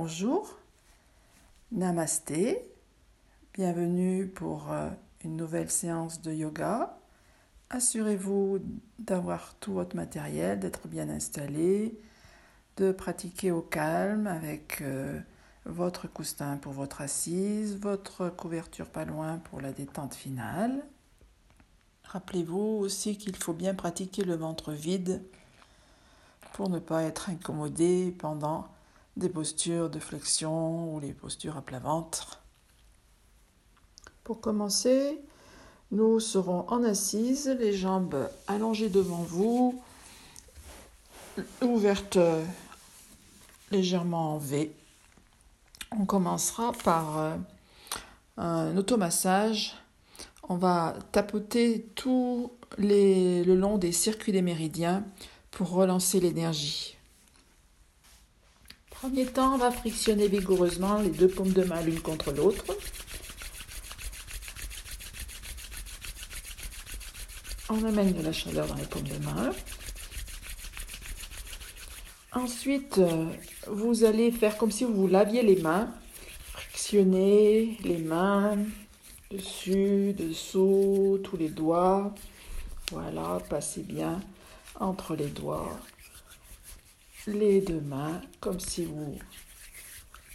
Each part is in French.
Bonjour, Namasté, bienvenue pour euh, une nouvelle séance de yoga. Assurez-vous d'avoir tout votre matériel, d'être bien installé, de pratiquer au calme avec euh, votre coussin pour votre assise, votre couverture pas loin pour la détente finale. Rappelez-vous aussi qu'il faut bien pratiquer le ventre vide pour ne pas être incommodé pendant des postures de flexion ou les postures à plat ventre. Pour commencer, nous serons en assise, les jambes allongées devant vous, ouvertes légèrement en V. On commencera par euh, un automassage. On va tapoter tout le long des circuits des méridiens pour relancer l'énergie. Premier temps, on va frictionner vigoureusement les deux paumes de main l'une contre l'autre. On amène de la chaleur dans les paumes de main. Ensuite, euh, vous allez faire comme si vous laviez les mains. Frictionner les mains, dessus, dessous, tous les doigts. Voilà, passez bien entre les doigts, les deux mains, comme si vous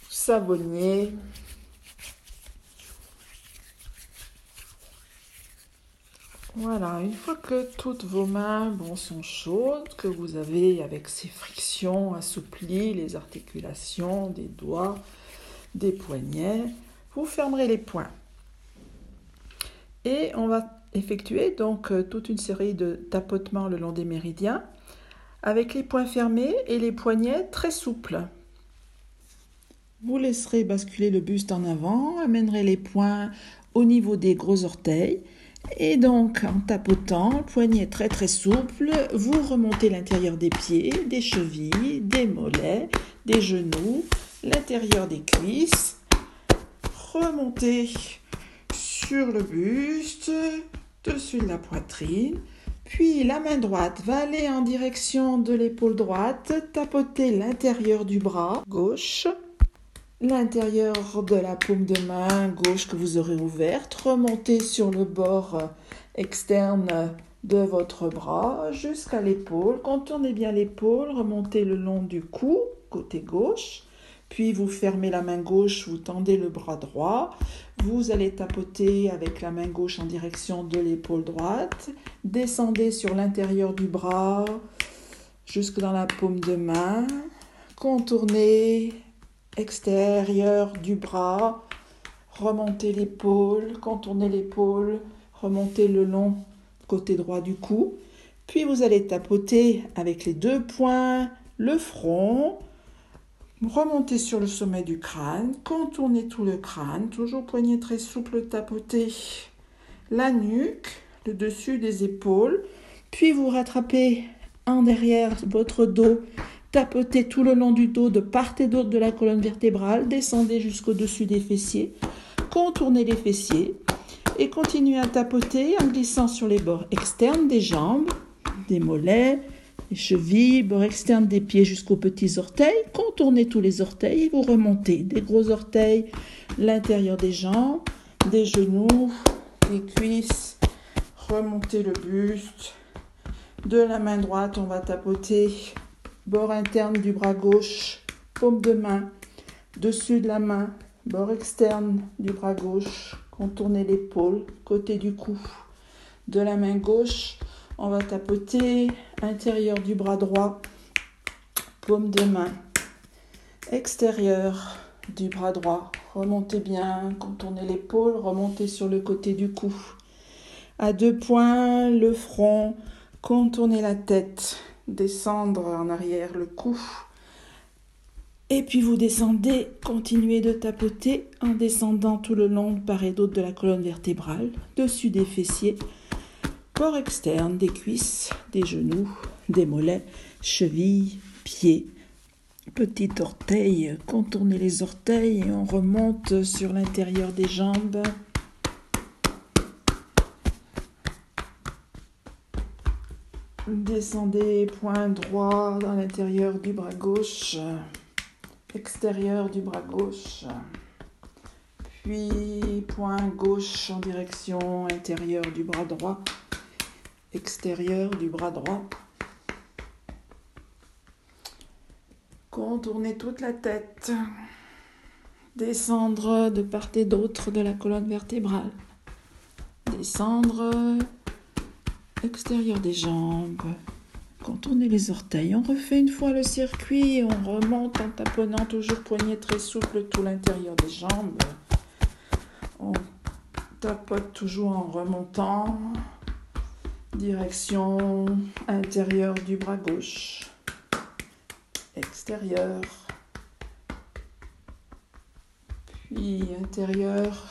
savonniez Voilà, une fois que toutes vos mains sont chaudes, que vous avez avec ces frictions assouplies les articulations des doigts, des poignets, vous fermerez les poings. Et on va effectuer donc euh, toute une série de tapotements le long des méridiens avec les poings fermés et les poignets très souples. Vous laisserez basculer le buste en avant, amènerez les poings au niveau des gros orteils et donc, en tapotant, poignet très très souple, vous remontez l'intérieur des pieds, des chevilles, des mollets, des genoux, l'intérieur des cuisses. Remontez sur le buste, dessus de la poitrine. Puis la main droite va aller en direction de l'épaule droite, tapoter l'intérieur du bras gauche l'intérieur de la paume de main gauche que vous aurez ouverte, remontez sur le bord externe de votre bras jusqu'à l'épaule. Contournez bien l'épaule, remontez le long du cou, côté gauche. Puis vous fermez la main gauche, vous tendez le bras droit. Vous allez tapoter avec la main gauche en direction de l'épaule droite. Descendez sur l'intérieur du bras jusque dans la paume de main. Contournez extérieur du bras, remontez l'épaule, contournez l'épaule, remontez le long côté droit du cou. Puis vous allez tapoter avec les deux poings le front, remontez sur le sommet du crâne, contournez tout le crâne, toujours poignet très souple, tapoter la nuque, le dessus des épaules, puis vous rattrapez en derrière votre dos Tapotez tout le long du dos de part et d'autre de la colonne vertébrale, descendez jusqu'au-dessus des fessiers, contournez les fessiers et continuez à tapoter en glissant sur les bords externes des jambes, des mollets, des chevilles, bords externes des pieds jusqu'aux petits orteils. Contournez tous les orteils et vous remontez des gros orteils, l'intérieur des jambes, des genoux, des cuisses. Remontez le buste. De la main droite, on va tapoter bord interne du bras gauche, paume de main, dessus de la main, bord externe du bras gauche, contourner l'épaule, côté du cou. De la main gauche, on va tapoter. Intérieur du bras droit, paume de main, extérieur du bras droit. Remontez bien, contournez l'épaule, remontez sur le côté du cou. À deux points, le front, contournez la tête, descendre en arrière le cou. Et puis vous descendez, continuez de tapoter en descendant tout le long de part et d'autre de la colonne vertébrale, dessus des fessiers, corps externe, des cuisses, des genoux, des mollets, chevilles, pieds, petit orteil, contournez les orteils et on remonte sur l'intérieur des jambes. Descendez point droit dans l'intérieur du bras gauche. extérieur du bras gauche. Puis point gauche en direction intérieure du bras droit. Extérieur du bras droit. Contournez toute la tête. Descendre de part et d'autre de la colonne vertébrale. Descendre extérieur des jambes. Contournez les orteils. On refait une fois le circuit. On remonte en taponnant toujours poignet très souple tout l'intérieur des jambes. On tapote toujours en remontant. Direction intérieure du bras gauche. Extérieur. Puis intérieur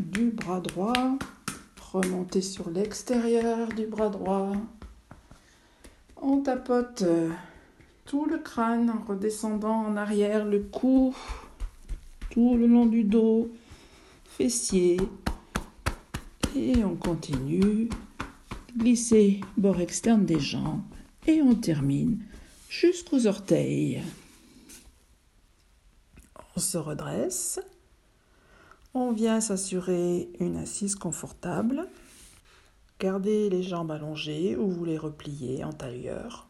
du bras droit. Remontez sur l'extérieur du bras droit. On tapote euh, tout le crâne en redescendant en arrière, le cou, tout le long du dos, fessier. Et on continue. Glisser bord externe des jambes. Et on termine jusqu'aux orteils. On se redresse. On vient s'assurer une assise confortable. Gardez les jambes allongées ou vous les repliez en tailleur.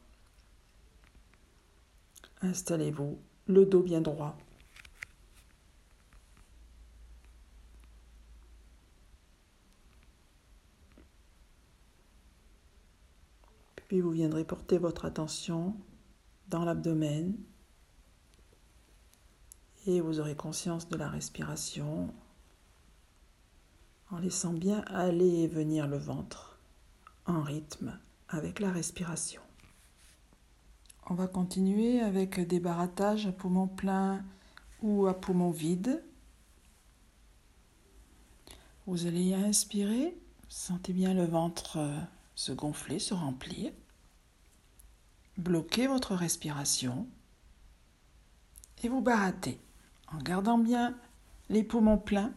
Installez-vous, le dos bien droit. Puis vous viendrez porter votre attention dans l'abdomen et vous aurez conscience de la respiration en laissant bien aller et venir le ventre en rythme avec la respiration. On va continuer avec des barattages à poumon plein ou à poumon vide. Vous allez inspirer, sentez bien le ventre euh, se gonfler, se remplir. Bloquez votre respiration et vous barattez en gardant bien les poumons pleins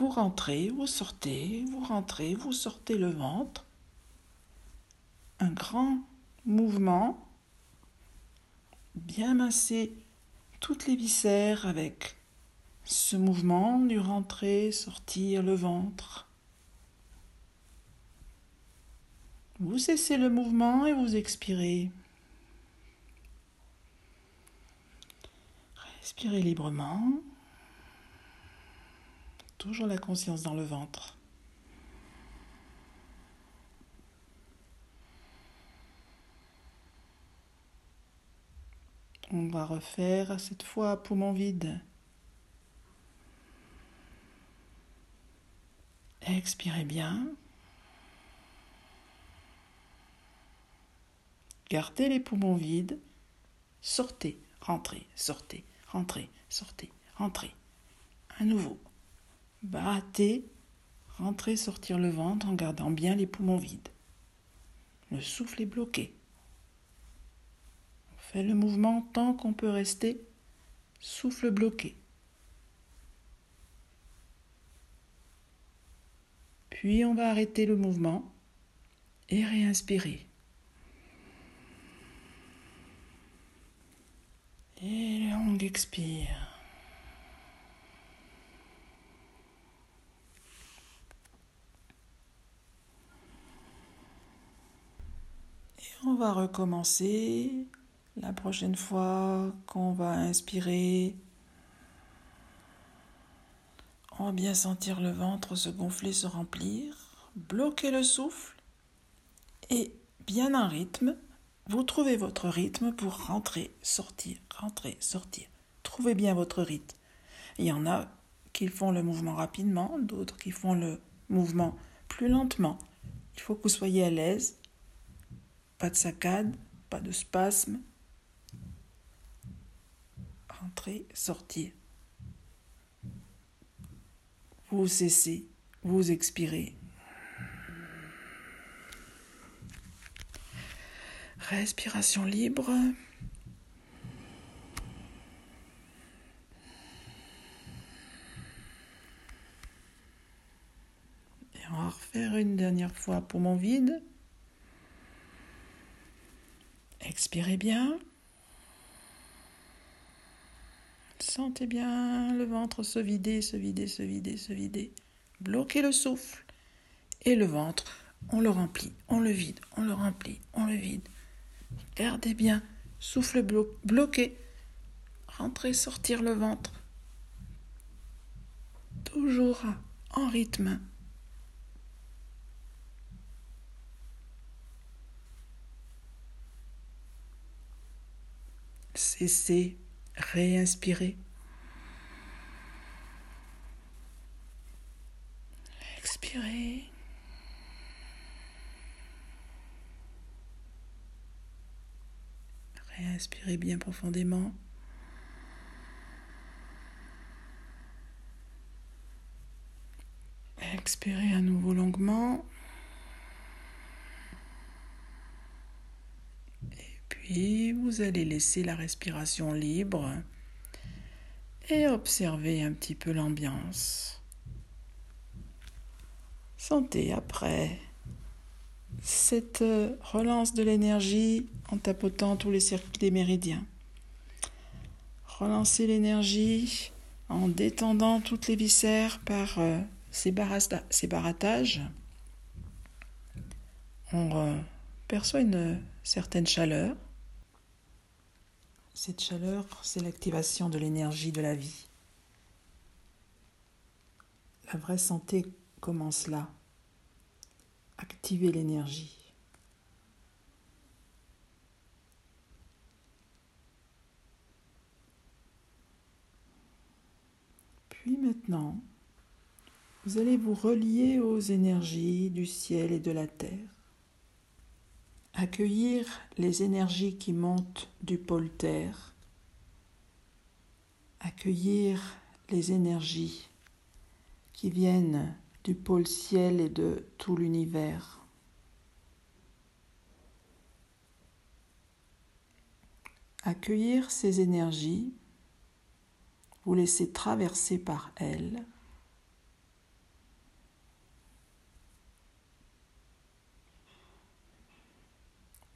vous rentrez, vous sortez, vous rentrez, vous sortez le ventre. Un grand mouvement, bien masser toutes les viscères avec ce mouvement du rentrer, sortir le ventre. Vous cessez le mouvement et vous expirez. Respirez librement. Toujours la conscience dans le ventre. On va refaire cette fois poumon vide. Expirez bien. Gardez les poumons vides. Sortez, rentrez, sortez, rentrez, sortez, rentrez. À nouveau. Barater, rentrer, sortir le ventre en gardant bien les poumons vides. Le souffle est bloqué. On fait le mouvement tant qu'on peut rester souffle bloqué. Puis on va arrêter le mouvement et réinspirer. Et on expire. On va recommencer. La prochaine fois qu'on va inspirer, on va bien sentir le ventre se gonfler, se remplir, bloquer le souffle et bien un rythme. Vous trouvez votre rythme pour rentrer, sortir, rentrer, sortir. Trouvez bien votre rythme. Il y en a qui font le mouvement rapidement, d'autres qui font le mouvement plus lentement. Il faut que vous soyez à l'aise pas de saccade, pas de spasme. Rentrez, sortir. Vous cessez, vous expirez. Respiration libre. Et on va refaire une dernière fois pour mon vide. Expirez bien. Sentez bien le ventre se vider, se vider, se vider, se vider. Bloquez le souffle. Et le ventre, on le remplit, on le vide, on le remplit, on le vide. Gardez bien, souffle bloqué. Rentrez, sortir le ventre. Toujours en rythme. Cessez, réinspirez. Expirez. Réinspirez bien profondément. Expirez à nouveau longuement. Et vous allez laisser la respiration libre et observer un petit peu l'ambiance. Sentez après cette relance de l'énergie en tapotant tous les circuits des méridiens. Relancez l'énergie en détendant toutes les viscères par euh, ces, baratages. On euh, perçoit une certaine chaleur cette chaleur, c'est l'activation de l'énergie de la vie. La vraie santé commence là. Activer l'énergie. Puis maintenant, vous allez vous relier aux énergies du ciel et de la terre. Accueillir les énergies qui montent du pôle Terre. Accueillir les énergies qui viennent du pôle ciel et de tout l'univers. Accueillir ces énergies, vous laisser traverser par elles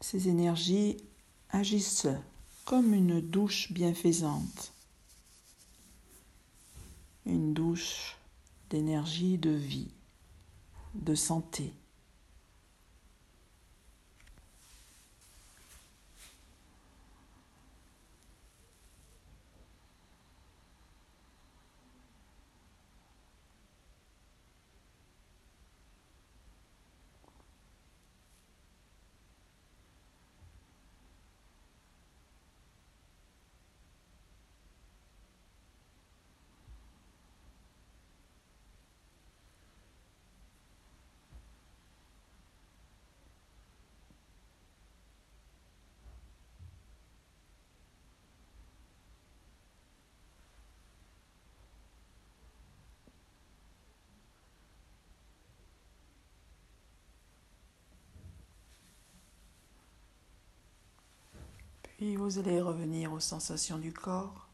Ces énergies agissent comme une douche bienfaisante, une douche d'énergie, de vie, de santé. Vous allez revenir aux sensations du corps.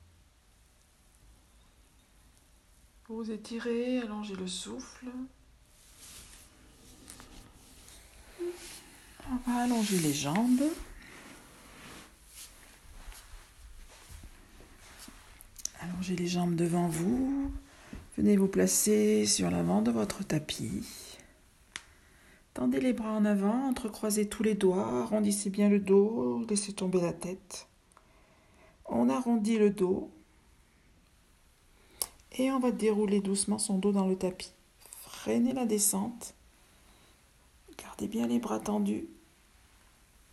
Vous étirez, allongez le souffle. On va allonger les jambes. Allongez les jambes devant vous. Venez vous placer sur l'avant de votre tapis. Tendez les bras en avant, entrecroisez tous les doigts, arrondissez bien le dos, laissez tomber la tête. On arrondit le dos et on va dérouler doucement son dos dans le tapis. Freinez la descente. Gardez bien les bras tendus.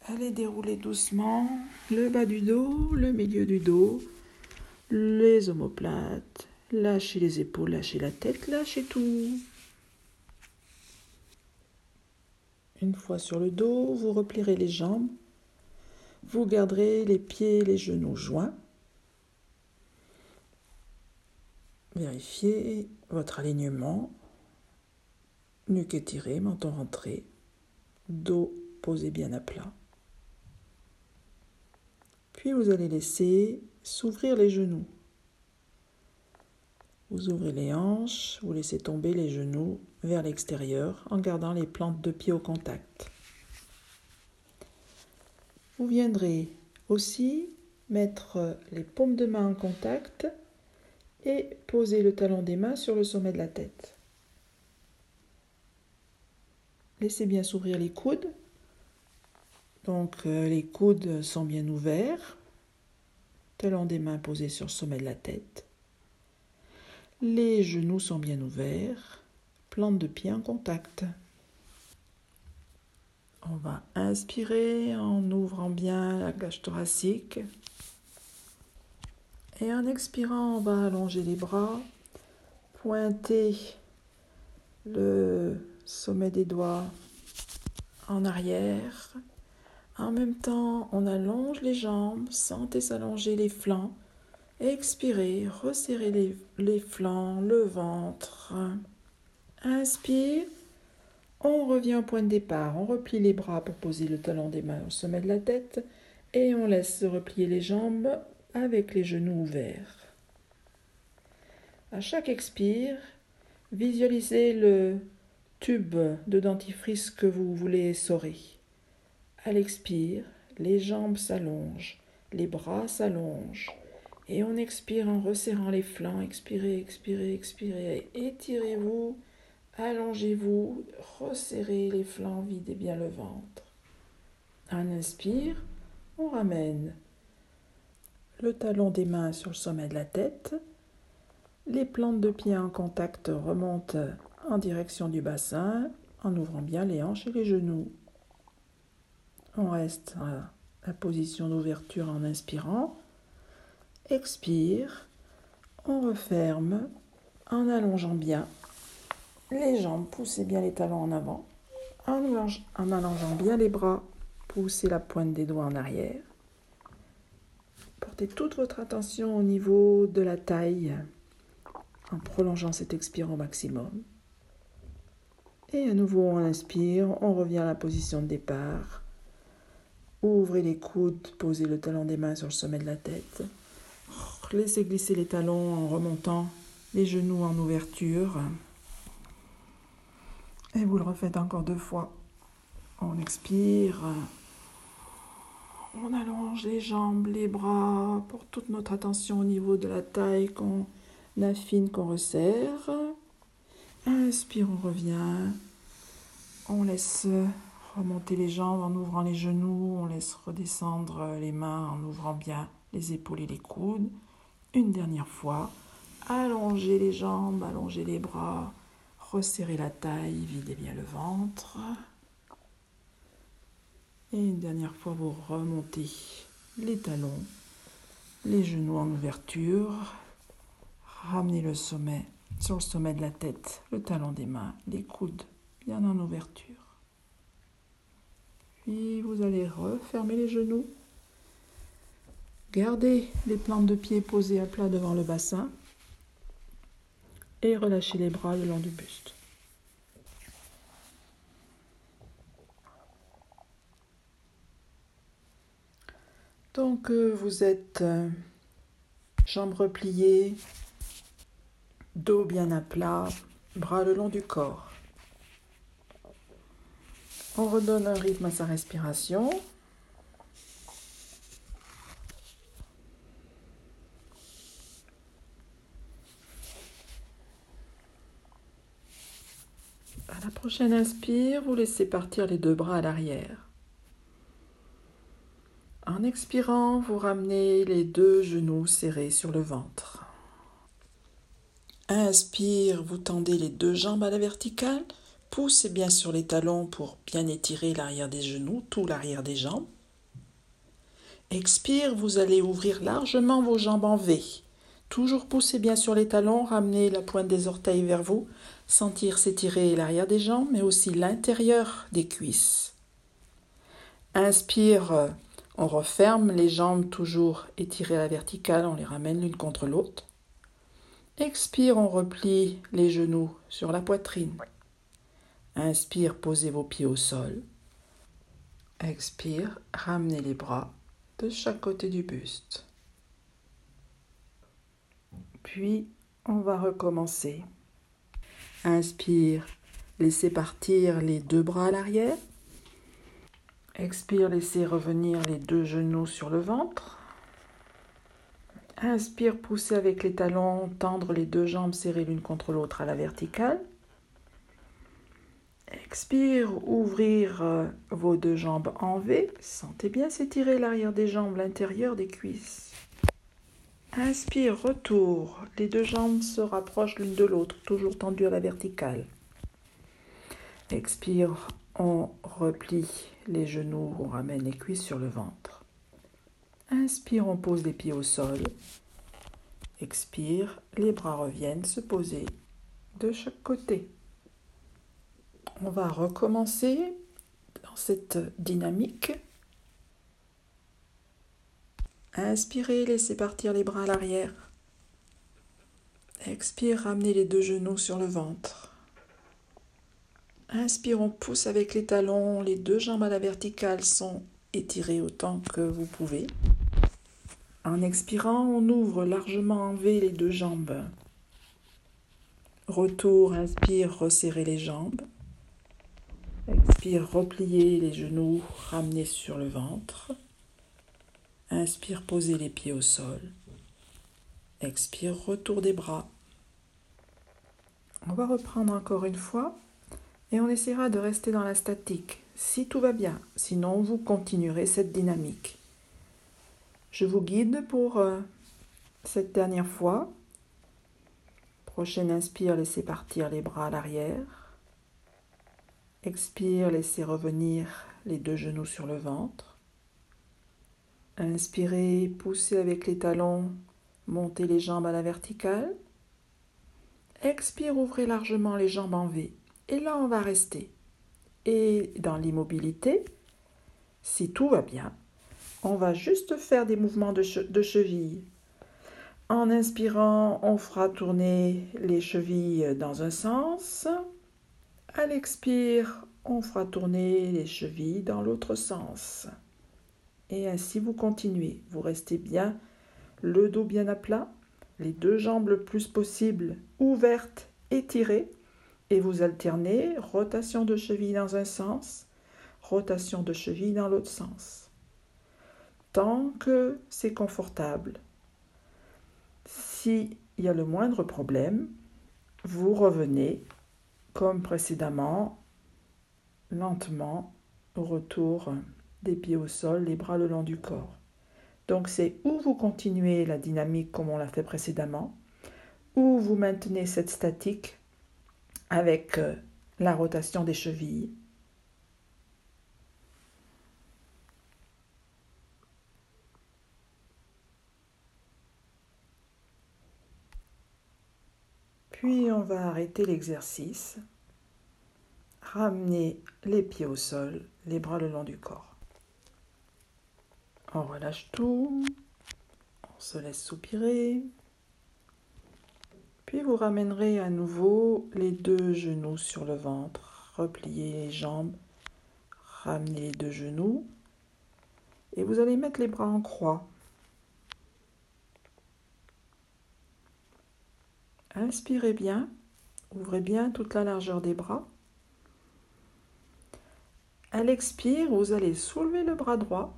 Allez dérouler doucement le bas du dos, le milieu du dos, les omoplates. Lâchez les épaules, lâchez la tête, lâchez tout. Une fois sur le dos, vous replierez les jambes. Vous garderez les pieds et les genoux joints. Vérifiez votre alignement. Nuque étirée, menton rentré. Dos posé bien à plat. Puis vous allez laisser s'ouvrir les genoux. Vous ouvrez les hanches, vous laissez tomber les genoux vers l'extérieur en gardant les plantes de pied au contact. Vous viendrez aussi mettre les paumes de main en contact et posez le talon des mains sur le sommet de la tête. Laissez bien s'ouvrir les coudes. Donc euh, les coudes sont bien ouverts. Talon des mains posés sur le sommet de la tête. Les genoux sont bien ouverts. Plante de pied en contact. On va inspirer en ouvrant bien la cage thoracique. Et en expirant, on va allonger les bras, pointer le sommet des doigts en arrière. En même temps, on allonge les jambes, sentez s'allonger les flancs. Expirez, resserrez les, les flancs, le ventre. Inspire. On revient au point de départ. On replie les bras pour poser le talon des mains au sommet de la tête et on laisse se replier les jambes avec les genoux ouverts. À chaque expire, visualisez le tube de dentifrice que vous voulez essorer. À l'expire, les jambes s'allongent, les bras s'allongent. Et on expire en resserrant les flancs. Expirez, expirez, expirez. Étirez-vous, allongez-vous, resserrez les flancs, videz bien le ventre. Un inspire, on ramène le talon des mains sur le sommet de la tête. Les plantes de pied en contact remontent en direction du bassin en ouvrant bien les hanches et les genoux. On reste à la position d'ouverture en inspirant. Expire. On referme en allongeant bien les jambes. Poussez bien les talons en avant. En, allongeant bien les bras, poussez la pointe des doigts en arrière. Portez toute votre attention au niveau de la taille en prolongeant cet expire au maximum. Et à nouveau, on inspire, on revient à la position de départ. Ouvrez les coudes, posez le talon des mains sur le sommet de la tête. Laissez glisser les talons en remontant les genoux en ouverture. Vous le refaites encore deux fois. On expire. On allonge les jambes, les bras pour toute notre attention au niveau de la taille qu'on affine, qu'on resserre. Inspire, on revient. On laisse remonter les jambes en ouvrant les genoux. On laisse redescendre les mains en ouvrant bien les épaules et les coudes. Une dernière fois. Allongez les jambes, allongez les bras. Resserrez la taille, videz bien le ventre. Et une dernière fois, vous remontez les talons, les genoux en ouverture. Ramenez le sommet sur le sommet de la tête, le talon des mains, les coudes bien en ouverture. Puis vous allez refermer les genoux. Gardez les plantes de pied posées à plat devant le bassin et relâchez les bras le long du buste. Donc euh, vous êtes euh, jambes repliées, dos bien à plat, bras le long du corps. On redonne un rythme à sa respiration. La prochaine inspire, vous laissez partir les deux bras à l'arrière. En expirant, vous ramenez les deux genoux serrés sur le ventre. Inspire, vous tendez les deux jambes à la verticale. Poussez bien sur les talons pour bien étirer l'arrière des genoux, tout l'arrière des jambes. Expire, vous allez ouvrir largement vos jambes en V. Toujours poussez bien sur les talons, ramenez la pointe des orteils vers vous, sentir s'étirer l'arrière des jambes, mais aussi l'intérieur des cuisses. Inspire, on referme les jambes toujours étirées à la verticale, on les ramène l'une contre l'autre. Expire, on replie les genoux sur la poitrine. Inspire, posez vos pieds au sol. Expire, ramenez les bras de chaque côté du buste. Puis, on va recommencer. Inspire, laissez partir les deux bras à l'arrière. Expire, laissez revenir les deux genoux sur le ventre. Inspire, pousser avec les talons, tendre les deux jambes serrées l'une contre l'autre à la verticale. Expire, ouvrir euh, vos deux jambes en V. Sentez bien s'étirer l'arrière des jambes, l'intérieur des cuisses. Inspire, retour. Les deux jambes se rapprochent l'une de l'autre, toujours tendues à la verticale. Expire, on replie les genoux, on ramène les cuisses sur le ventre. Inspire, on pose les pieds au sol. Expire, les bras reviennent se poser de chaque côté. On va recommencer dans cette dynamique. Inspirez, laissez partir les bras à l'arrière. Expire, ramenez les deux genoux sur le ventre. Inspire, on pousse avec les talons, les deux jambes à la verticale sont étirées autant que vous pouvez. En expirant, on ouvre largement en V les deux jambes. Retour, inspire, resserrez les jambes. Expire, repliez les genoux, ramenez sur le ventre. Inspire, posez les pieds au sol. Expire, retour des bras. On va reprendre encore une fois et on essaiera de rester dans la statique si tout va bien. Sinon, vous continuerez cette dynamique. Je vous guide pour euh, cette dernière fois. Prochaine inspire, laissez partir les bras à l'arrière. Expire, laissez revenir les deux genoux sur le ventre. Inspirez, poussez avec les talons, montez les jambes à la verticale. Expire, ouvrez largement les jambes en V. Et là, on va rester. Et dans l'immobilité, si tout va bien, on va juste faire des mouvements de, cheville. En inspirant, on fera tourner les chevilles dans un sens. À l'expire, on fera tourner les chevilles dans l'autre sens. Et ainsi vous continuez. Vous restez bien le dos bien à plat, les deux jambes le plus possible ouvertes, étirées, et vous alternez rotation de cheville dans un sens, rotation de cheville dans l'autre sens tant que c'est confortable. S'il y a le moindre problème, vous revenez comme précédemment, lentement, au retour pieds au sol, les bras le long du corps. Donc c'est où vous continuez la dynamique comme on l'a fait précédemment, ou vous maintenez cette statique avec euh, la rotation des chevilles Puis on va arrêter l'exercice. Ramener les pieds au sol, les bras le long du corps. On relâche tout. On se laisse soupirer. Puis vous ramènerez à nouveau les deux genoux sur le ventre. Repliez les jambes. Ramenez les deux genoux. Et vous allez mettre les bras en croix. Inspirez bien, ouvrez bien toute la largeur des bras. À l'expire, vous allez soulever le bras droit,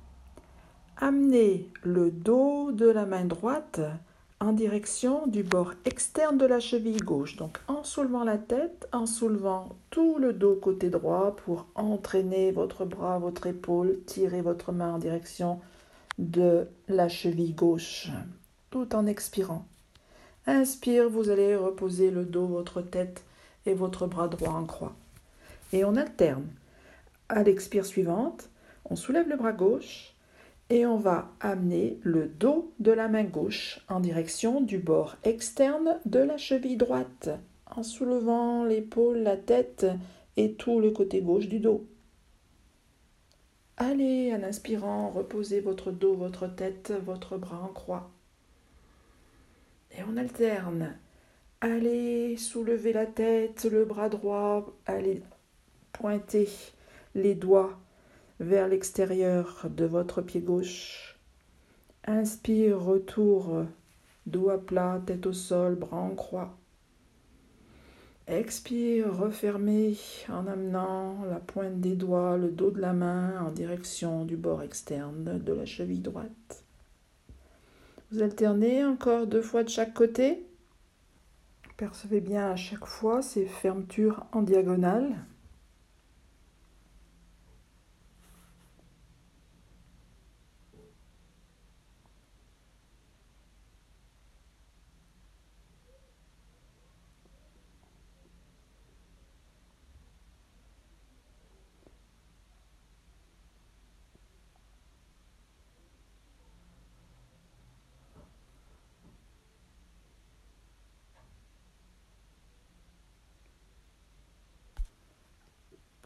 amener le dos de la main droite en direction du bord externe de la cheville gauche. Donc en soulevant la tête, en soulevant tout le dos côté droit pour entraîner votre bras, votre épaule, tirer votre main en direction de la cheville gauche, tout en expirant. Inspire, vous allez reposer le dos, votre tête et votre bras droit en croix. Et on alterne. À l'expire suivante, on soulève le bras gauche et on va amener le dos de la main gauche en direction du bord externe de la cheville droite en soulevant l'épaule, la tête et tout le côté gauche du dos. Allez, en inspirant, reposez votre dos, votre tête, votre bras en croix. Et on alterne. Allez soulever la tête, le bras droit, allez pointer les doigts vers l'extérieur de votre pied gauche. Inspire, retour, dos plat, tête au sol, bras en croix. Expire, refermez en amenant la pointe des doigts, le dos de la main en direction du bord externe de la cheville droite. Vous alternez encore deux fois de chaque côté. Percevez bien à chaque fois ces fermetures en diagonale.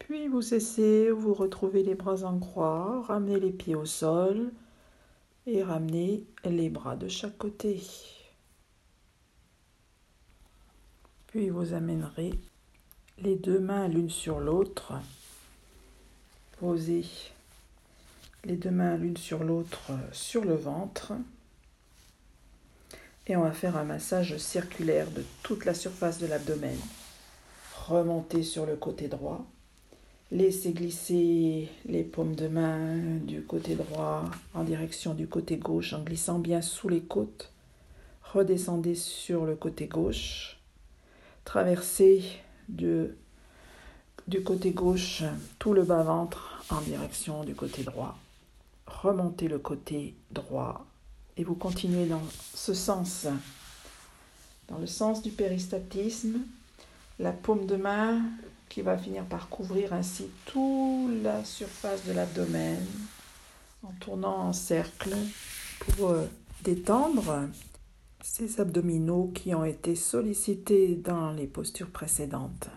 Puis vous cessez, vous retrouvez les bras en croix, ramenez les pieds au sol et ramenez les bras de chaque côté. Puis vous amènerez les deux mains l'une sur l'autre. Posez les deux mains l'une sur l'autre sur le ventre. Et on va faire un massage circulaire de toute la surface de l'abdomen. Remontez sur le côté droit Laissez glisser les paumes de main du côté droit en direction du côté gauche en glissant bien sous les côtes. Redescendez sur le côté gauche. Traversez du côté gauche tout le bas-ventre en direction du côté droit. Remontez le côté droit et vous continuez dans ce sens. Dans le sens du péristatisme, la paume de main qui va finir par couvrir ainsi toute la surface de l'abdomen en tournant en cercle pour euh, détendre ces abdominaux qui ont été sollicités dans les postures précédentes.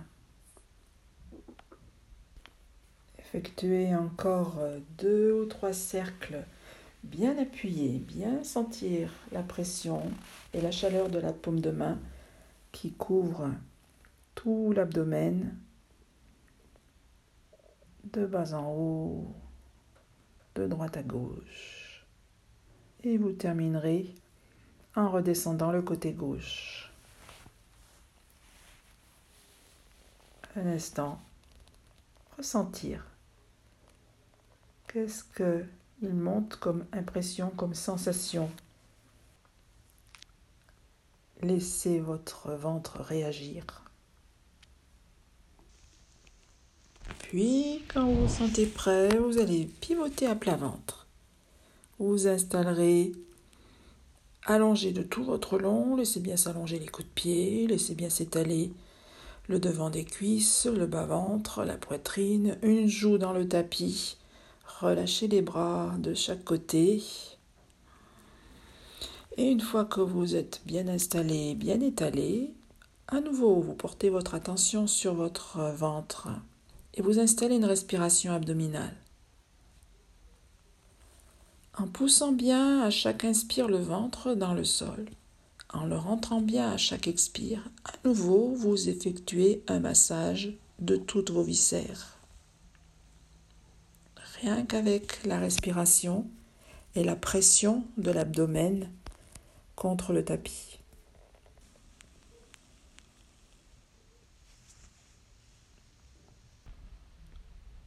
Effectuez encore euh, deux ou trois cercles bien appuyés, bien sentir la pression et la chaleur de la paume de main qui couvre tout l'abdomen de bas en haut, de droite à gauche. Et vous terminerez en redescendant le côté gauche. Un instant, ressentir. Qu'est-ce que il monte comme impression, comme sensation? Laissez votre ventre réagir. Puis, quand vous vous sentez prêt, vous allez pivoter à plat ventre. Vous installerez allongé de tout votre long, laissez bien s'allonger les coups de pied, laissez bien s'étaler le devant des cuisses, le bas-ventre, la poitrine, une joue dans le tapis. Relâchez les bras de chaque côté. Et une fois que vous êtes bien installé, bien étalé, à nouveau, vous portez votre attention sur votre ventre et vous installez une respiration abdominale. En poussant bien à chaque inspire le ventre dans le sol, en le rentrant bien à chaque expire, à nouveau vous effectuez un massage de toutes vos viscères. Rien qu'avec la respiration et la pression de l'abdomen contre le tapis.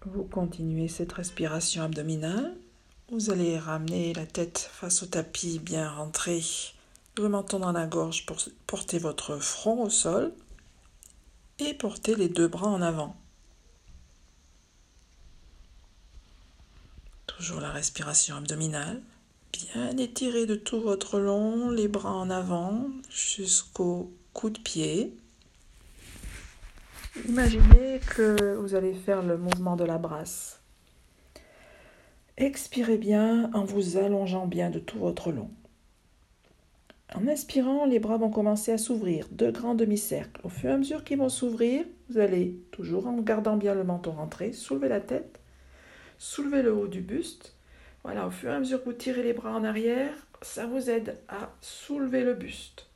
Vous continuez cette respiration abdominale. Vous allez ramener la tête face au tapis bien rentré, le menton dans la gorge pour porter votre front au sol et porter les deux bras en avant. Toujours la respiration abdominale. Bien étiré de tout votre long, les bras en avant jusqu'au coup de pied. Imaginez que vous allez faire le mouvement de la brasse. Expirez bien en vous allongeant bien de tout votre long. En inspirant, les bras vont commencer à s'ouvrir, deux grands demi-cercles. Au fur et à mesure qu'ils vont s'ouvrir, vous allez, toujours en gardant bien le menton rentré, soulever la tête, soulever le haut du buste. Voilà, au fur et à mesure que vous tirez les bras en arrière, ça vous aide à soulever le buste.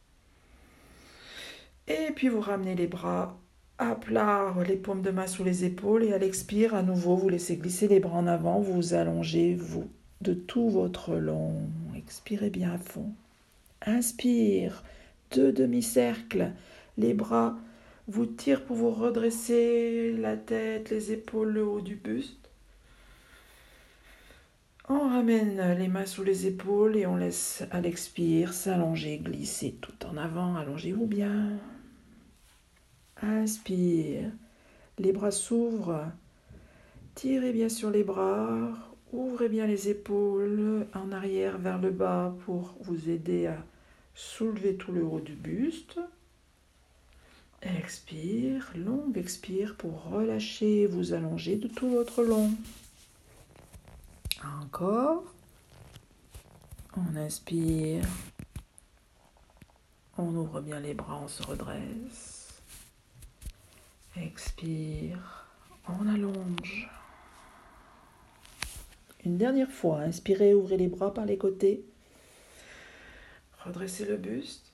Et puis vous ramenez les bras les paumes de main sous les épaules et à l'expire, à nouveau, vous laissez glisser les bras en avant, vous allongez vous de tout votre long. Expirez bien à fond. Inspire, deux demi-cercles, les bras vous tirent pour vous redresser la tête, les épaules, le haut du buste. On ramène les mains sous les épaules et on laisse à l'expire s'allonger, glisser tout en avant. Allongez-vous bien. Inspire. Les bras s'ouvrent. Tirez bien sur les bras. Ouvrez bien les épaules en arrière vers le bas pour vous aider à soulever tout le haut du buste. Expire, longue expire pour relâcher, vous allonger de tout votre long. Encore. On inspire. On ouvre bien les bras, on se redresse. Expire. On allonge. Une dernière fois, inspirez, ouvrez les bras par les côtés. Redressez le buste.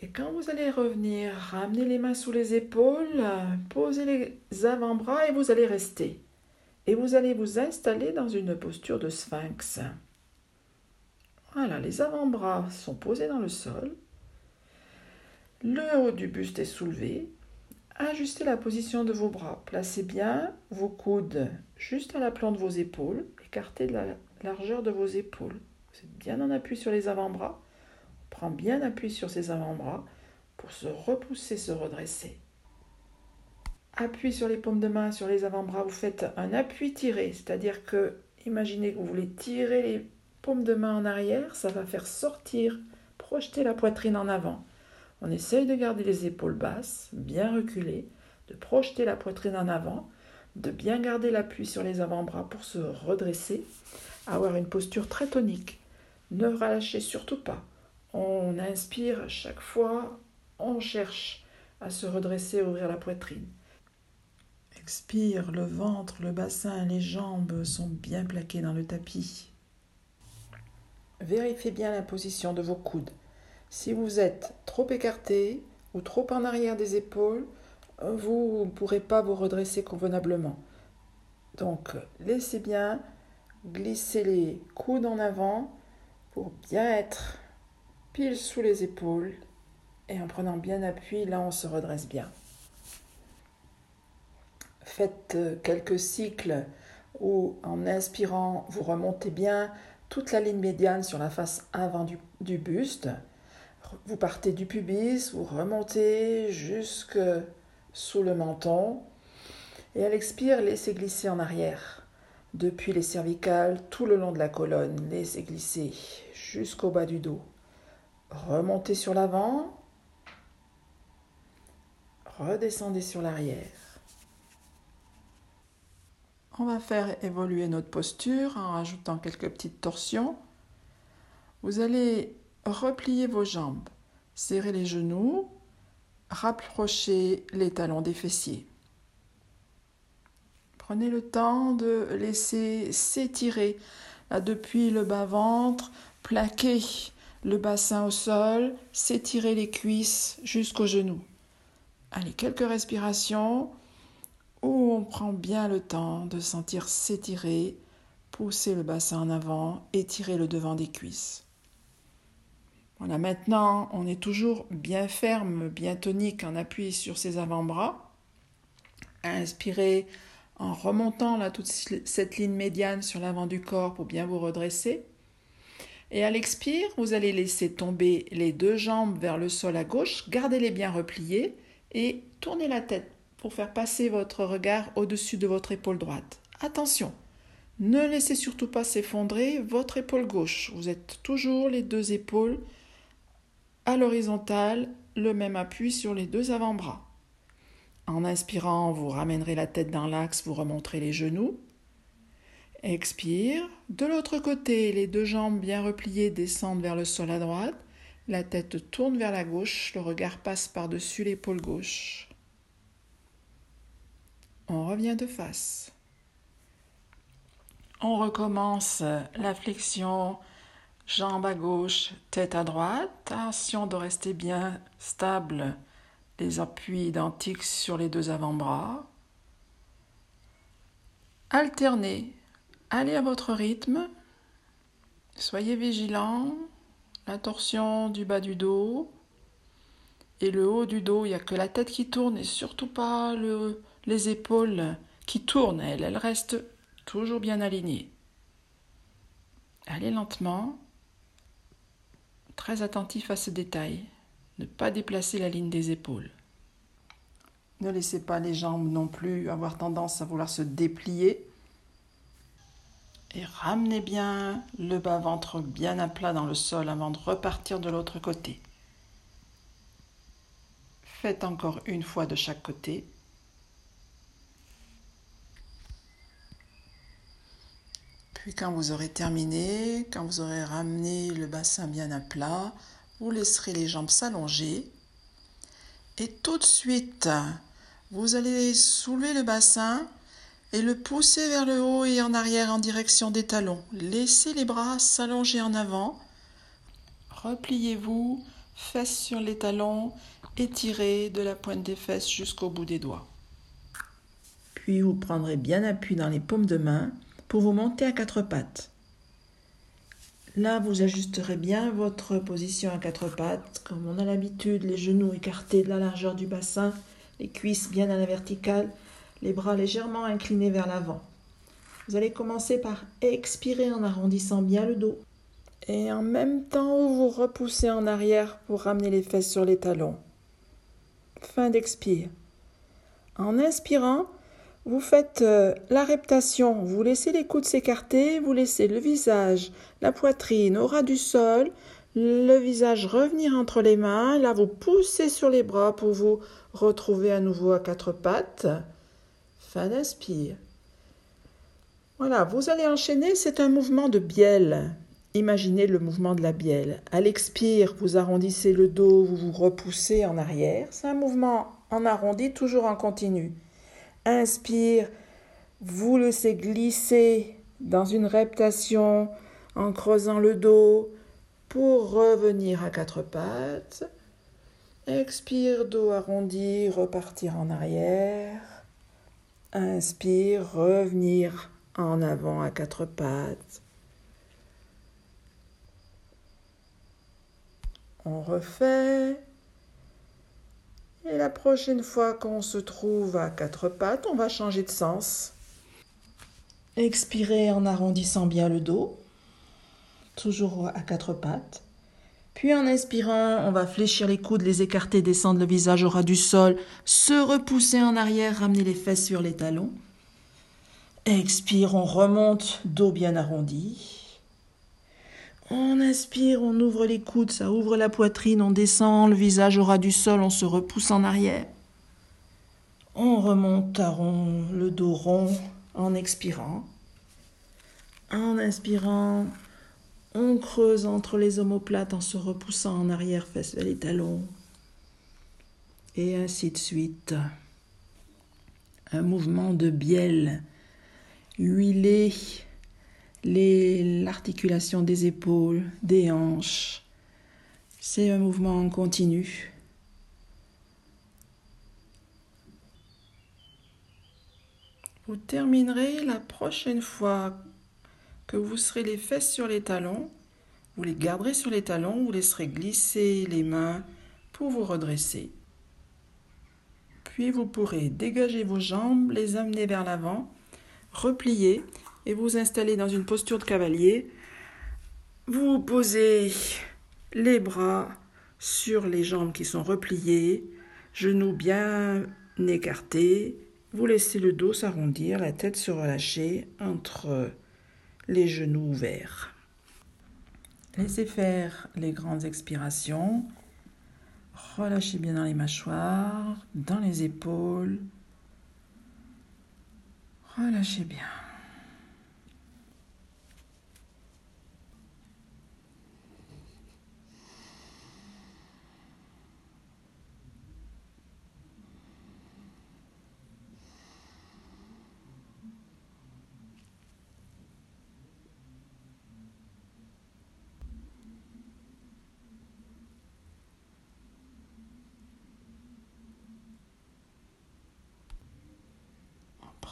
Et quand vous allez revenir, ramenez les mains sous les épaules, posez les avant-bras et vous allez rester. Et vous allez vous installer dans une posture de sphinx. Voilà, les avant-bras sont posés dans le sol. Le haut du buste est soulevé. Ajustez la position de vos bras. Placez bien vos coudes juste à la de vos épaules. Écartez la largeur de vos épaules. Vous êtes bien en appui sur les avant-bras. Prends bien appui sur ses avant-bras pour se repousser, se redresser. Appui sur les paumes de main, sur les avant-bras. Vous faites un appui tiré, c'est-à-dire que imaginez que vous voulez tirer les paumes de main en arrière, ça va faire sortir, projeter la poitrine en avant. On essaye de garder les épaules basses, bien reculées, de projeter la poitrine en avant, de bien garder l'appui sur les avant-bras pour se redresser, avoir une posture très tonique. Ne relâchez surtout pas. On inspire à chaque fois, on cherche à se redresser, ouvrir la poitrine. Expire, le ventre, le bassin, les jambes sont bien plaqués dans le tapis. Vérifiez bien la position de vos coudes. Si vous êtes trop écarté ou trop en arrière des épaules, vous ne pourrez pas vous redresser convenablement. Donc, laissez bien glisser les coudes en avant pour bien être pile sous les épaules et en prenant bien appui, là on se redresse bien. Faites euh, quelques cycles où en inspirant, vous remontez bien toute la ligne médiane sur la face avant du, buste. Vous partez du pubis, vous remontez jusque sous le menton. Et à l'expire, laissez glisser en arrière. Depuis les cervicales, tout le long de la colonne, laissez glisser jusqu'au bas du dos. Remontez sur l'avant. Redescendez sur l'arrière. On va faire évoluer notre posture en rajoutant quelques petites torsions. Vous allez replier vos jambes, serrer les genoux, rapprocher les talons des fessiers. Prenez le temps de laisser s'étirer depuis le bas-ventre, plaquer le bassin au sol, s'étirer les cuisses jusqu'aux genoux. Allez, quelques respirations où on prend bien le temps de sentir s'étirer, pousser le bassin en avant, étirer le devant des cuisses. Voilà, maintenant on est toujours bien ferme, bien tonique en appui sur ses avant-bras. Inspirez en remontant toute cette ligne médiane sur l'avant du corps pour bien vous redresser. Et à l'expire, vous allez laisser tomber les deux jambes vers le sol à gauche, gardez-les bien repliées et tournez la tête pour faire passer votre regard au-dessus de votre épaule droite. Attention, ne laissez surtout pas s'effondrer votre épaule gauche. Vous êtes toujours les deux épaules à l'horizontale, le même appui sur les deux avant-bras. En inspirant, vous ramènerez la tête dans l'axe, vous remonterez les genoux. Expire. De l'autre côté, les deux jambes bien repliées descendent vers le sol à droite. La tête tourne vers la gauche, le regard passe par-dessus l'épaule gauche. On revient de face. On recommence la flexion, jambe à gauche, tête à droite. Attention de rester bien stable, les appuis identiques sur les deux avant-bras. Alternez Allez à votre rythme. Soyez vigilant. La torsion du bas du dos et le haut du dos, il n'y a que la tête qui tourne et surtout pas le, les épaules qui tournent, elles restent toujours bien alignées. Allez lentement, très attentif à ce détail. Ne pas déplacer la ligne des épaules. Ne laissez pas les jambes non plus avoir tendance à vouloir se déplier. Et ramenez bien le bas-ventre bien à plat dans le sol avant de repartir de l'autre côté. Faites encore une fois de chaque côté. Puis quand vous aurez terminé, quand vous aurez ramené le bassin bien à plat, vous laisserez les jambes s'allonger. Et tout de suite, vous allez soulever le bassin et le pousser vers le haut et en arrière en direction des talons. Laissez les bras s'allonger en avant. Repliez-vous, fesses sur les talons, étirez de la pointe des fesses jusqu'au bout des doigts. Puis vous prendrez bien appui dans les paumes de main pour vous monter à quatre pattes. Là, vous ajusterez bien votre position à quatre pattes, comme on a l'habitude, les genoux écartés de la largeur du bassin, les cuisses bien à la verticale, les bras légèrement inclinés vers l'avant. Vous allez commencer par expirer en arrondissant bien le dos. Et en même temps, vous repoussez en arrière pour ramener les fesses sur les talons. Fin d'expire. En inspirant, vous faites euh, la reptation. Vous laissez les coudes s'écarter, vous laissez le visage, la poitrine au ras du sol, le visage revenir entre les mains. Là, vous poussez sur les bras pour vous retrouver à nouveau à quatre pattes. Fin d'inspire. Voilà, vous allez enchaîner, c'est un mouvement de bielle. Imaginez le mouvement de la bielle. À l'expire, vous arrondissez le dos, vous vous repoussez en arrière. C'est un mouvement en arrondi, toujours en continu. Inspire, vous laissez glisser dans une reptation en creusant le dos pour revenir à quatre pattes. Expire, dos arrondi, repartir en arrière. Inspire, revenir en avant à quatre pattes. On refait. Et la prochaine fois qu'on se trouve à quatre pattes, on va changer de sens. Expirez en arrondissant bien le dos, toujours à quatre pattes. Puis en inspirant, on va fléchir les coudes, les écarter, descendre le visage au ras du sol, se repousser en arrière, ramener les fesses sur les talons. Expire, on remonte, dos bien arrondi. On inspire, on ouvre les coudes, ça ouvre la poitrine, on descend le visage au ras du sol, on se repousse en arrière. On remonte à le dos rond en expirant. En inspirant, on creuse entre les omoplates en se repoussant en arrière, fesses vers les talons. Et ainsi de suite. Un mouvement de bielle. Huiler l'articulation des épaules, des hanches. C'est un mouvement en continu. Vous terminerez la prochaine fois que vous serez les fesses sur les talons. Vous les garderez sur les talons, vous laisserez glisser les mains pour vous redresser. Puis vous pourrez dégager vos jambes, les amener vers l'avant, replier et vous installer dans une posture de cavalier. Vous posez les bras sur les jambes qui sont repliées, genoux bien écartés. Vous laissez le dos s'arrondir, la tête se relâcher entre les genoux ouverts. Laissez faire les grandes expirations. Relâchez bien dans les mâchoires, dans les épaules. Relâchez bien.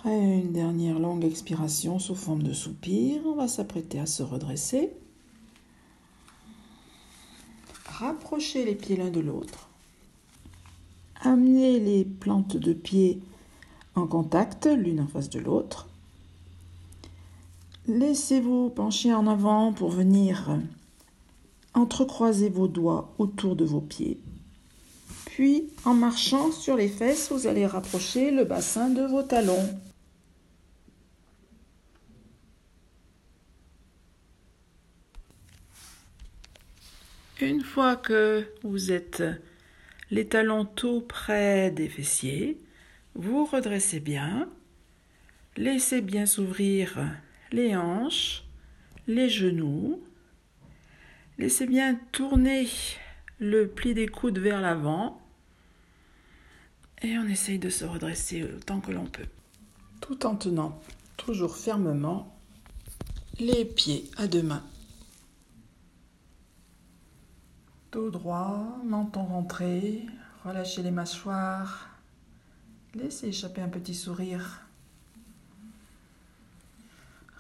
Une dernière longue expiration sous forme de soupir, on va s'apprêter à se redresser. Rapprochez les pieds l'un de l'autre. Amenez les plantes de pied en contact l'une en face de l'autre. Laissez-vous pencher en avant pour venir entrecroiser vos doigts autour de vos pieds. Puis, en marchant sur les fesses, vous allez rapprocher le bassin de vos talons. Une fois que vous êtes les talons tout près des fessiers, vous redressez bien, laissez bien s'ouvrir les hanches, les genoux, laissez bien tourner le pli des coudes vers l'avant et on essaye de se redresser autant que l'on peut, tout en tenant toujours fermement les pieds à deux mains. Dos droit, menton rentré, relâchez les mâchoires, laissez échapper un petit sourire.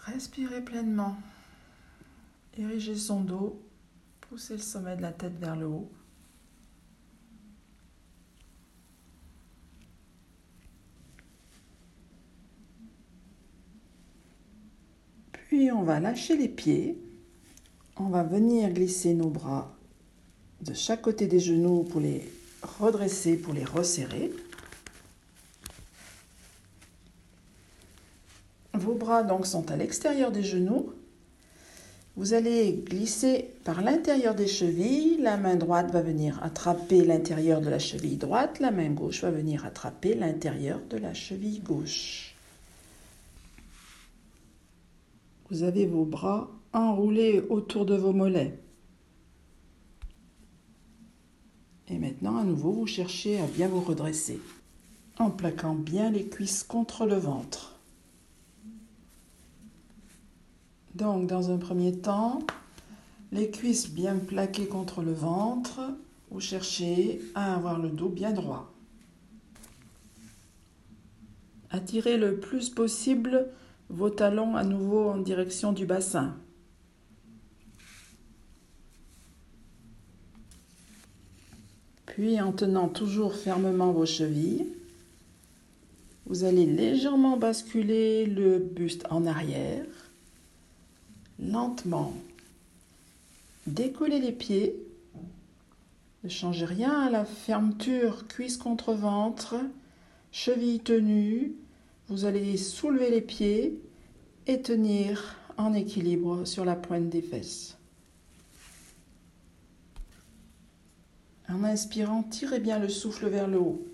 Respirez pleinement. Érigez son dos, poussez le sommet de la tête vers le haut. Puis on va lâcher les pieds. On va venir glisser nos bras de chaque côté des genoux pour les redresser, pour les resserrer. Vos bras donc sont à l'extérieur des genoux. Vous allez glisser par l'intérieur des chevilles. La main droite va venir attraper l'intérieur de la cheville droite. La main gauche va venir attraper l'intérieur de la cheville gauche. Vous avez vos bras enroulés autour de vos mollets. Et maintenant, à nouveau, vous cherchez à bien vous redresser en plaquant bien les cuisses contre le ventre. Donc, dans un premier temps, les cuisses bien plaquées contre le ventre, vous cherchez à avoir le dos bien droit. Attirez le plus possible vos talons à nouveau en direction du bassin. Puis en tenant toujours fermement vos chevilles, vous allez légèrement basculer le buste en arrière, lentement. Décollez les pieds. Ne changez rien à la fermeture cuisse contre ventre, cheville tenue. Vous allez soulever les pieds et tenir en équilibre sur la pointe des fesses. En inspirant, tirez bien le souffle vers le haut.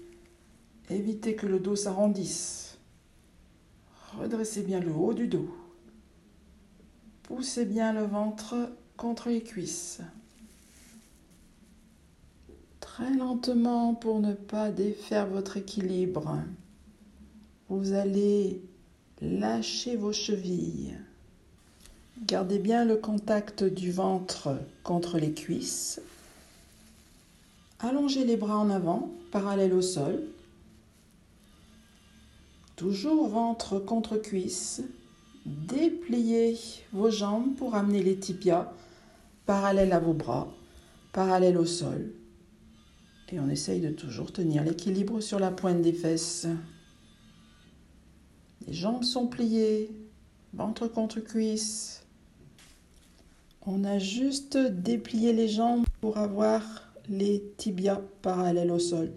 Évitez que le dos s'arrondisse. Redressez bien le haut du dos. Poussez bien le ventre contre les cuisses. Très lentement pour ne pas défaire votre équilibre. Vous allez lâcher vos chevilles. Gardez bien le contact du ventre contre les cuisses Allongez les bras en avant, parallèles au sol. Toujours ventre contre cuisse. Dépliez vos jambes pour amener les tibias parallèles à vos bras, parallèles au sol. Et on essaye de toujours tenir l'équilibre sur la pointe des fesses. Les jambes sont pliées, ventre contre cuisse. On a juste déplié les jambes pour avoir les tibias parallèles au sol,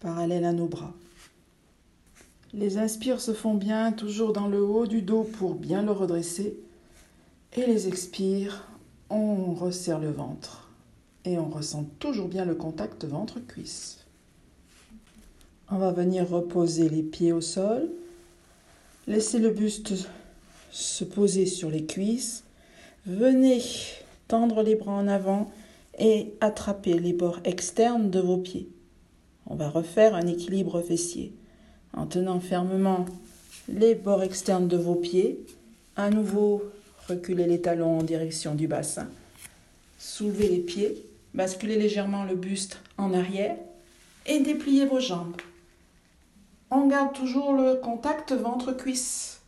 parallèles à nos bras. Les inspires se font bien, toujours dans le haut du dos pour bien le redresser. Et les expires, on resserre le ventre. Et on ressent toujours bien le contact ventre-cuisse. On va venir reposer les pieds au sol. Laissez le buste se poser sur les cuisses. Venez tendre les bras en avant et attrapez les bords externes de vos pieds. On va refaire un équilibre fessier en tenant fermement les bords externes de vos pieds. À nouveau, reculez les talons en direction du bassin. Soulevez les pieds, basculez légèrement le buste en arrière et dépliez vos jambes. On garde toujours le contact ventre-cuisse.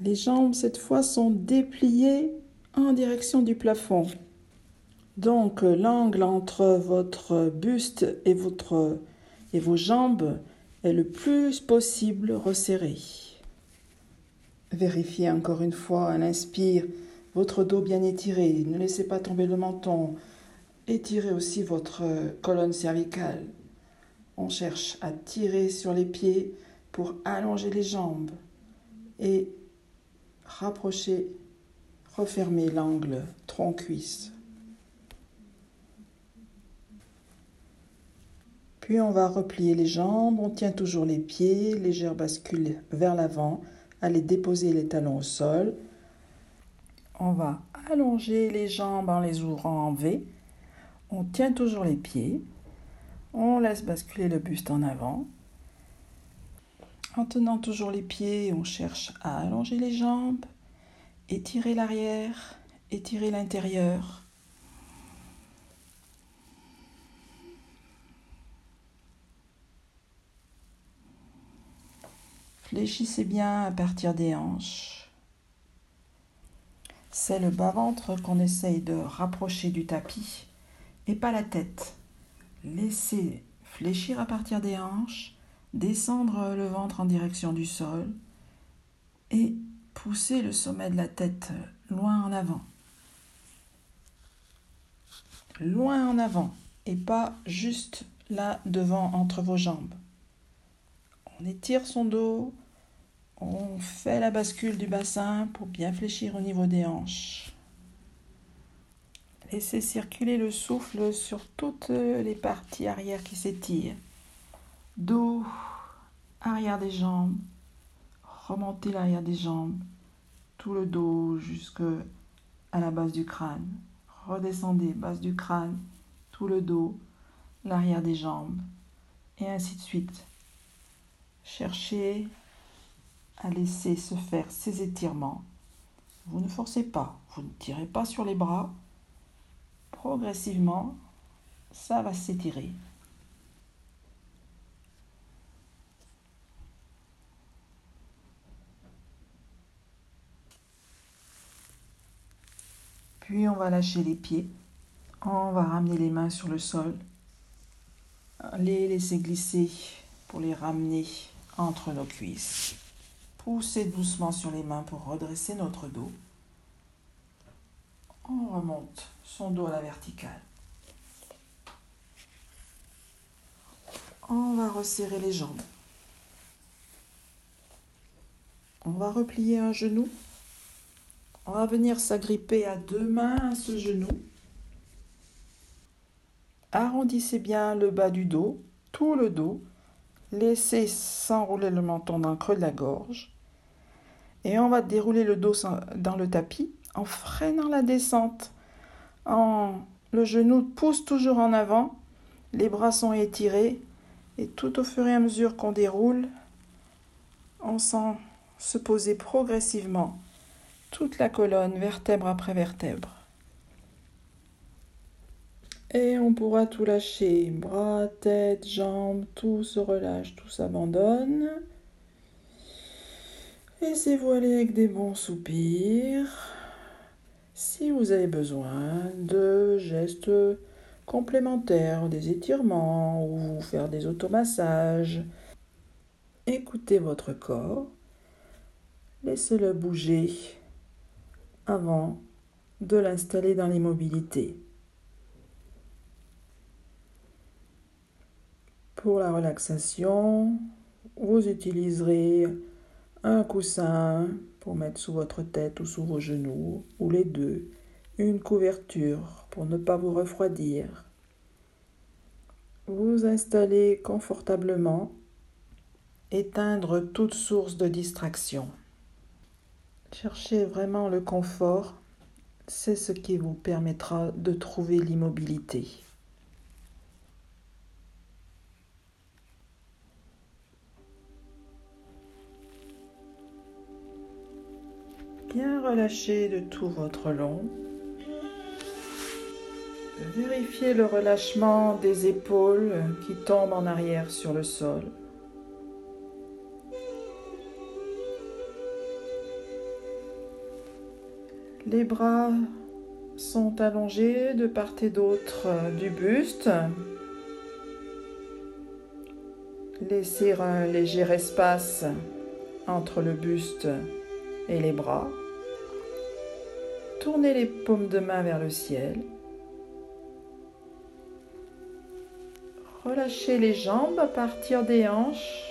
Les jambes, cette fois, sont dépliées en direction du plafond. Donc l'angle entre votre buste et vos jambes est le plus possible resserré. Vérifiez encore une fois à l'inspire votre dos bien étiré. Ne laissez pas tomber le menton. Étirez aussi votre colonne cervicale. On cherche à tirer sur les pieds pour allonger les jambes et rapprocher, refermer l'angle tronc-cuisse. Puis on va replier les jambes, on tient toujours les pieds, légère bascule vers l'avant, allez déposer les talons au sol. On va allonger les jambes en les ouvrant en V. On tient toujours les pieds. On laisse basculer le buste en avant. En tenant toujours les pieds, on cherche à allonger les jambes, étirer l'arrière, étirer l'intérieur. Fléchissez bien à partir des hanches. C'est le bas-ventre qu'on essaye de rapprocher du tapis et pas la tête. Laissez fléchir à partir des hanches, descendre le ventre en direction du sol et pousser le sommet de la tête loin en avant. Loin en avant et pas juste là devant entre vos jambes. On étire son dos, on fait la bascule du bassin pour bien fléchir au niveau des hanches. Laissez circuler le souffle sur toutes les parties arrière qui s'étirent. Dos, arrière des jambes, remontez l'arrière des jambes, tout le dos jusque à la base du crâne. Redescendez, base du crâne, tout le dos, l'arrière des jambes, et ainsi de suite. Cherchez à laisser se faire ces étirements. Vous ne forcez pas, vous ne tirez pas sur les bras. Progressivement, ça va s'étirer. Puis on va lâcher les pieds. On va ramener les mains sur le sol. Les laisser glisser pour les ramener entre nos cuisses. Poussez doucement sur les mains pour redresser notre dos. On remonte son dos à la verticale. On va resserrer les jambes. On va replier un genou. On va venir s'agripper à deux mains à ce genou. Arrondissez bien le bas du dos, tout le dos. Laissez s'enrouler le menton dans le creux de la gorge. Et on va dérouler le dos dans le tapis en freinant la descente. En... Le genou pousse toujours en avant, les bras sont étirés et tout au fur et à mesure qu'on déroule, on sent se poser progressivement toute la colonne, vertèbre après vertèbre. Et on pourra tout lâcher. Bras, tête, jambes, tout se relâche, tout s'abandonne. Laissez-vous aller avec des bons soupirs. Si vous avez besoin de gestes complémentaires, des étirements ou faire des automassages, écoutez votre corps. Laissez-le bouger avant de l'installer dans l'immobilité. Pour la relaxation, vous utiliserez un coussin pour mettre sous votre tête ou sous vos genoux, ou les deux, une couverture pour ne pas vous refroidir. Vous installer confortablement, éteindre toute source de distraction. Cherchez vraiment le confort, c'est ce qui vous permettra de trouver l'immobilité. Bien relâché de tout votre long. Vérifiez le relâchement des épaules qui tombent en arrière sur le sol. Les bras sont allongés de part et d'autre du buste. Laissez un léger espace entre le buste et les bras. Tournez les paumes de main vers le ciel. Relâchez les jambes à partir des hanches.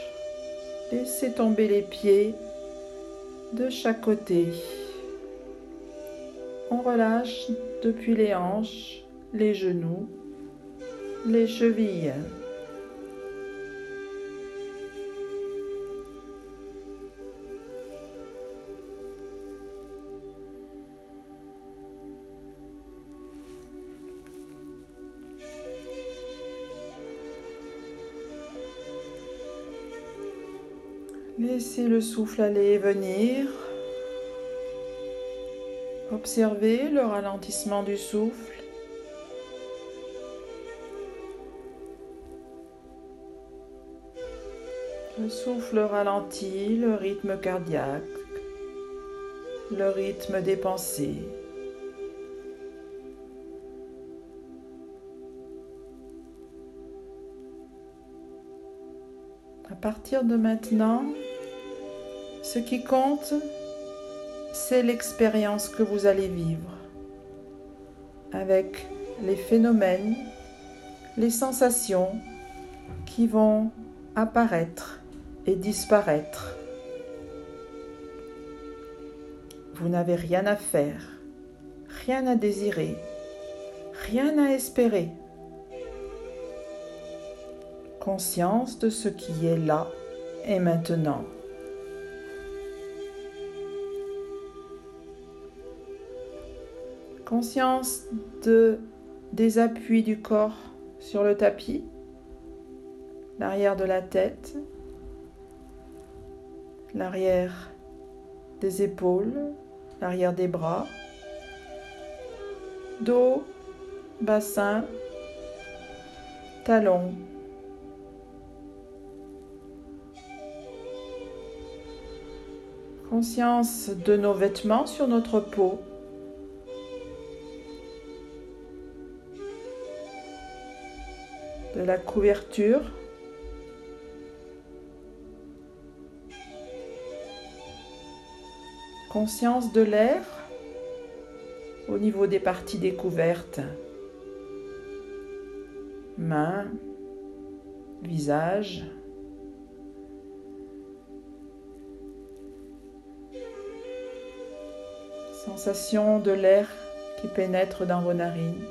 Laissez tomber les pieds de chaque côté. On relâche depuis les hanches, les genoux, les chevilles. Laissez le souffle aller et venir. Observez le ralentissement du souffle. Le souffle ralentit le rythme cardiaque, le rythme des pensées. À partir de maintenant, ce qui compte, c'est l'expérience que vous allez vivre avec les phénomènes, les sensations qui vont apparaître et disparaître. Vous n'avez rien à faire, rien à désirer, rien à espérer. Conscience de ce qui est là et maintenant. Conscience de, des appuis du corps sur le tapis, l'arrière de la tête, l'arrière des épaules, l'arrière des bras, dos, bassin, talons. Conscience de nos vêtements sur notre peau. De la couverture. Conscience de l'air au niveau des parties découvertes. Mains, visage. Sensation de l'air qui pénètre dans vos narines.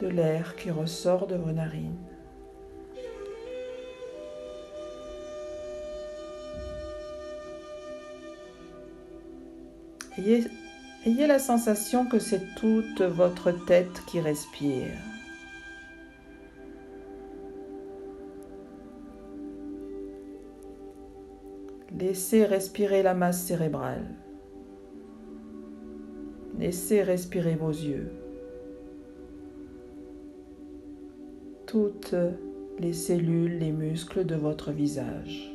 De l'air qui ressort de vos narines. Ayez, la sensation que c'est toute votre tête qui respire. Laissez respirer la masse cérébrale. Laissez respirer vos yeux. Toutes les cellules, les muscles de votre visage.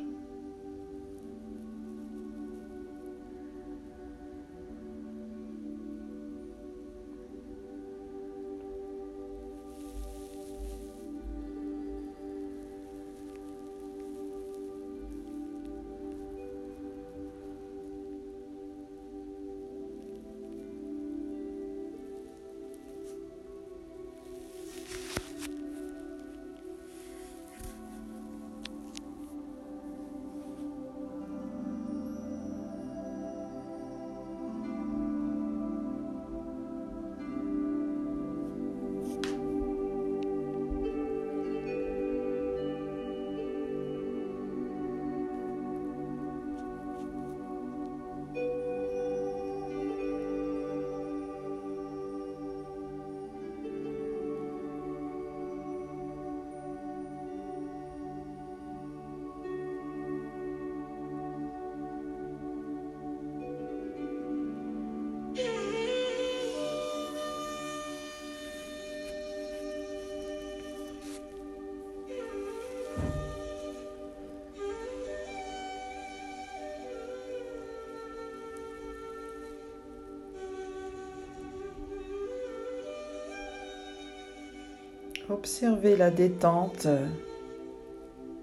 Observez la détente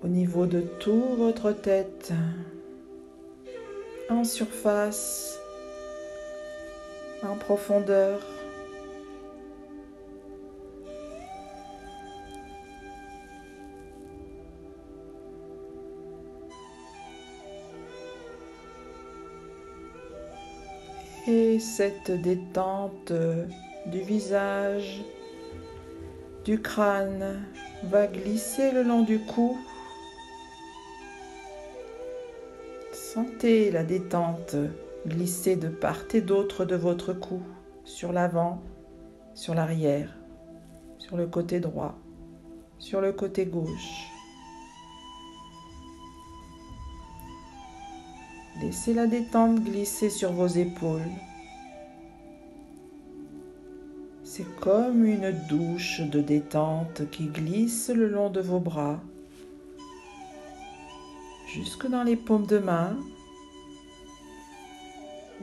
au niveau de toute votre tête, en surface, en profondeur. Et cette détente du visage, du crâne va glisser le long du cou. Sentez la détente glisser de part et d'autre de votre cou, sur l'avant, sur l'arrière, sur le côté droit, sur le côté gauche. Laissez la détente glisser sur vos épaules. C'est comme une douche de détente qui glisse le long de vos bras, jusque dans les paumes de main,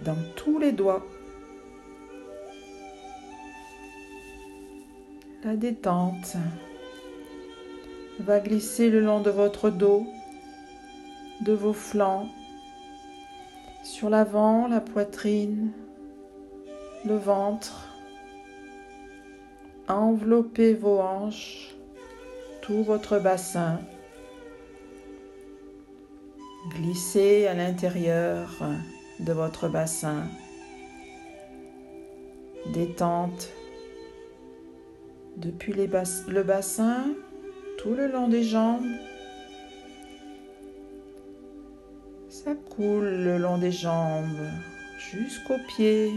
dans tous les doigts. La détente va glisser le long de votre dos, de vos flancs, sur l'avant, la poitrine, le ventre. Enveloppez vos hanches, tout votre bassin. Glissez à l'intérieur de votre bassin. Détente depuis le bassin, tout le long des jambes. Ça coule le long des jambes jusqu'aux pieds.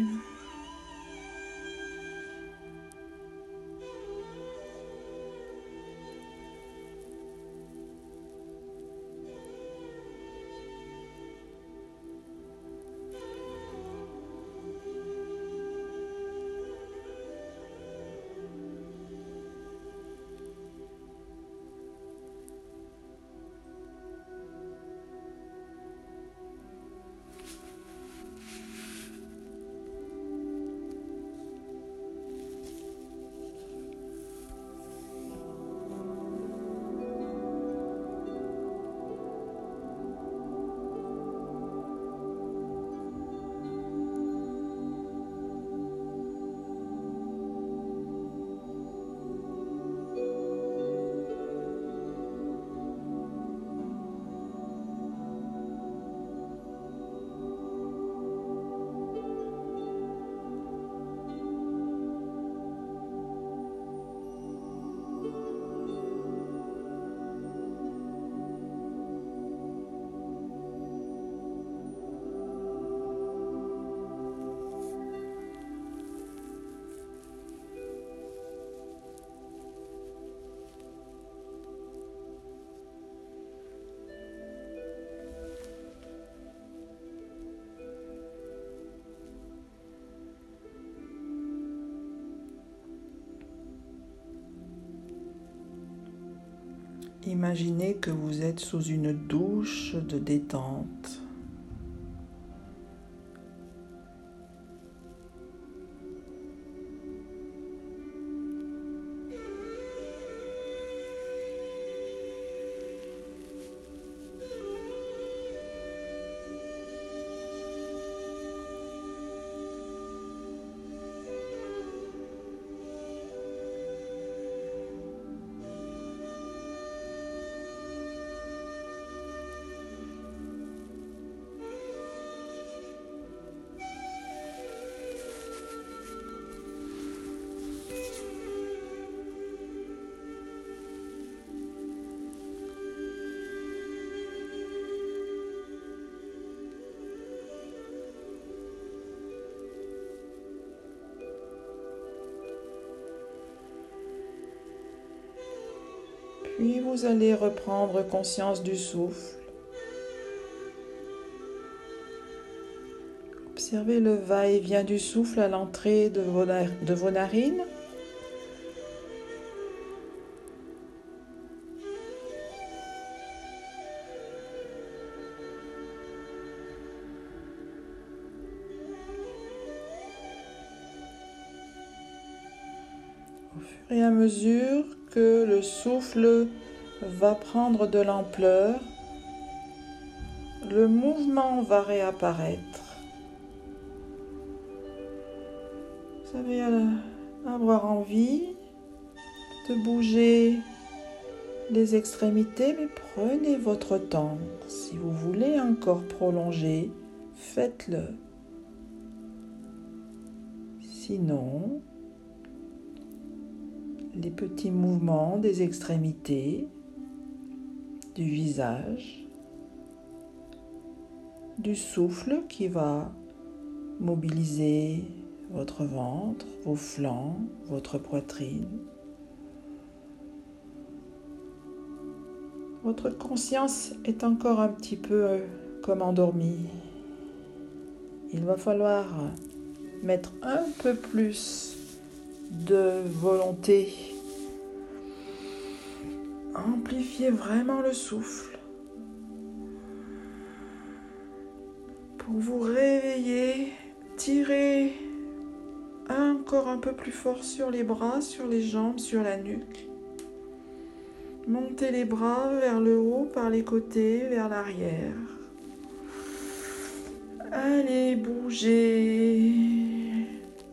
Imaginez que vous êtes sous une douche de détente. Vous allez reprendre conscience du souffle. Observez le va-et-vient du souffle à l'entrée de vos, de vos narines. Au fur et à mesure que le souffle va prendre de l'ampleur, le mouvement va réapparaître. Vous allez avoir envie de bouger les extrémités, mais prenez votre temps. Si vous voulez encore prolonger, faites-le. Sinon, les petits mouvements des extrémités du visage, du souffle qui va mobiliser votre ventre, vos flancs, votre poitrine. Votre conscience est encore un petit peu euh, comme endormie. Il va falloir mettre un peu plus de volonté. Amplifiez vraiment le souffle pour vous réveiller. Tirez encore un peu plus fort sur les bras, sur les jambes, sur la nuque. Montez les bras vers le haut, par les côtés, vers l'arrière. Allez, bougez.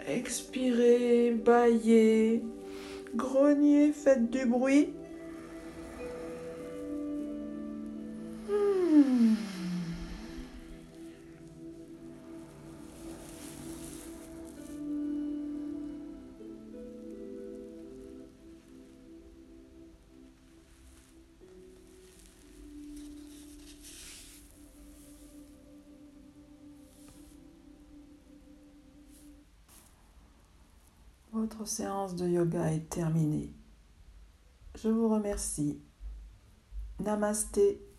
Expirez, baillez. Grognez, faites du bruit. Séance de yoga est terminée. Je vous remercie. Namasté.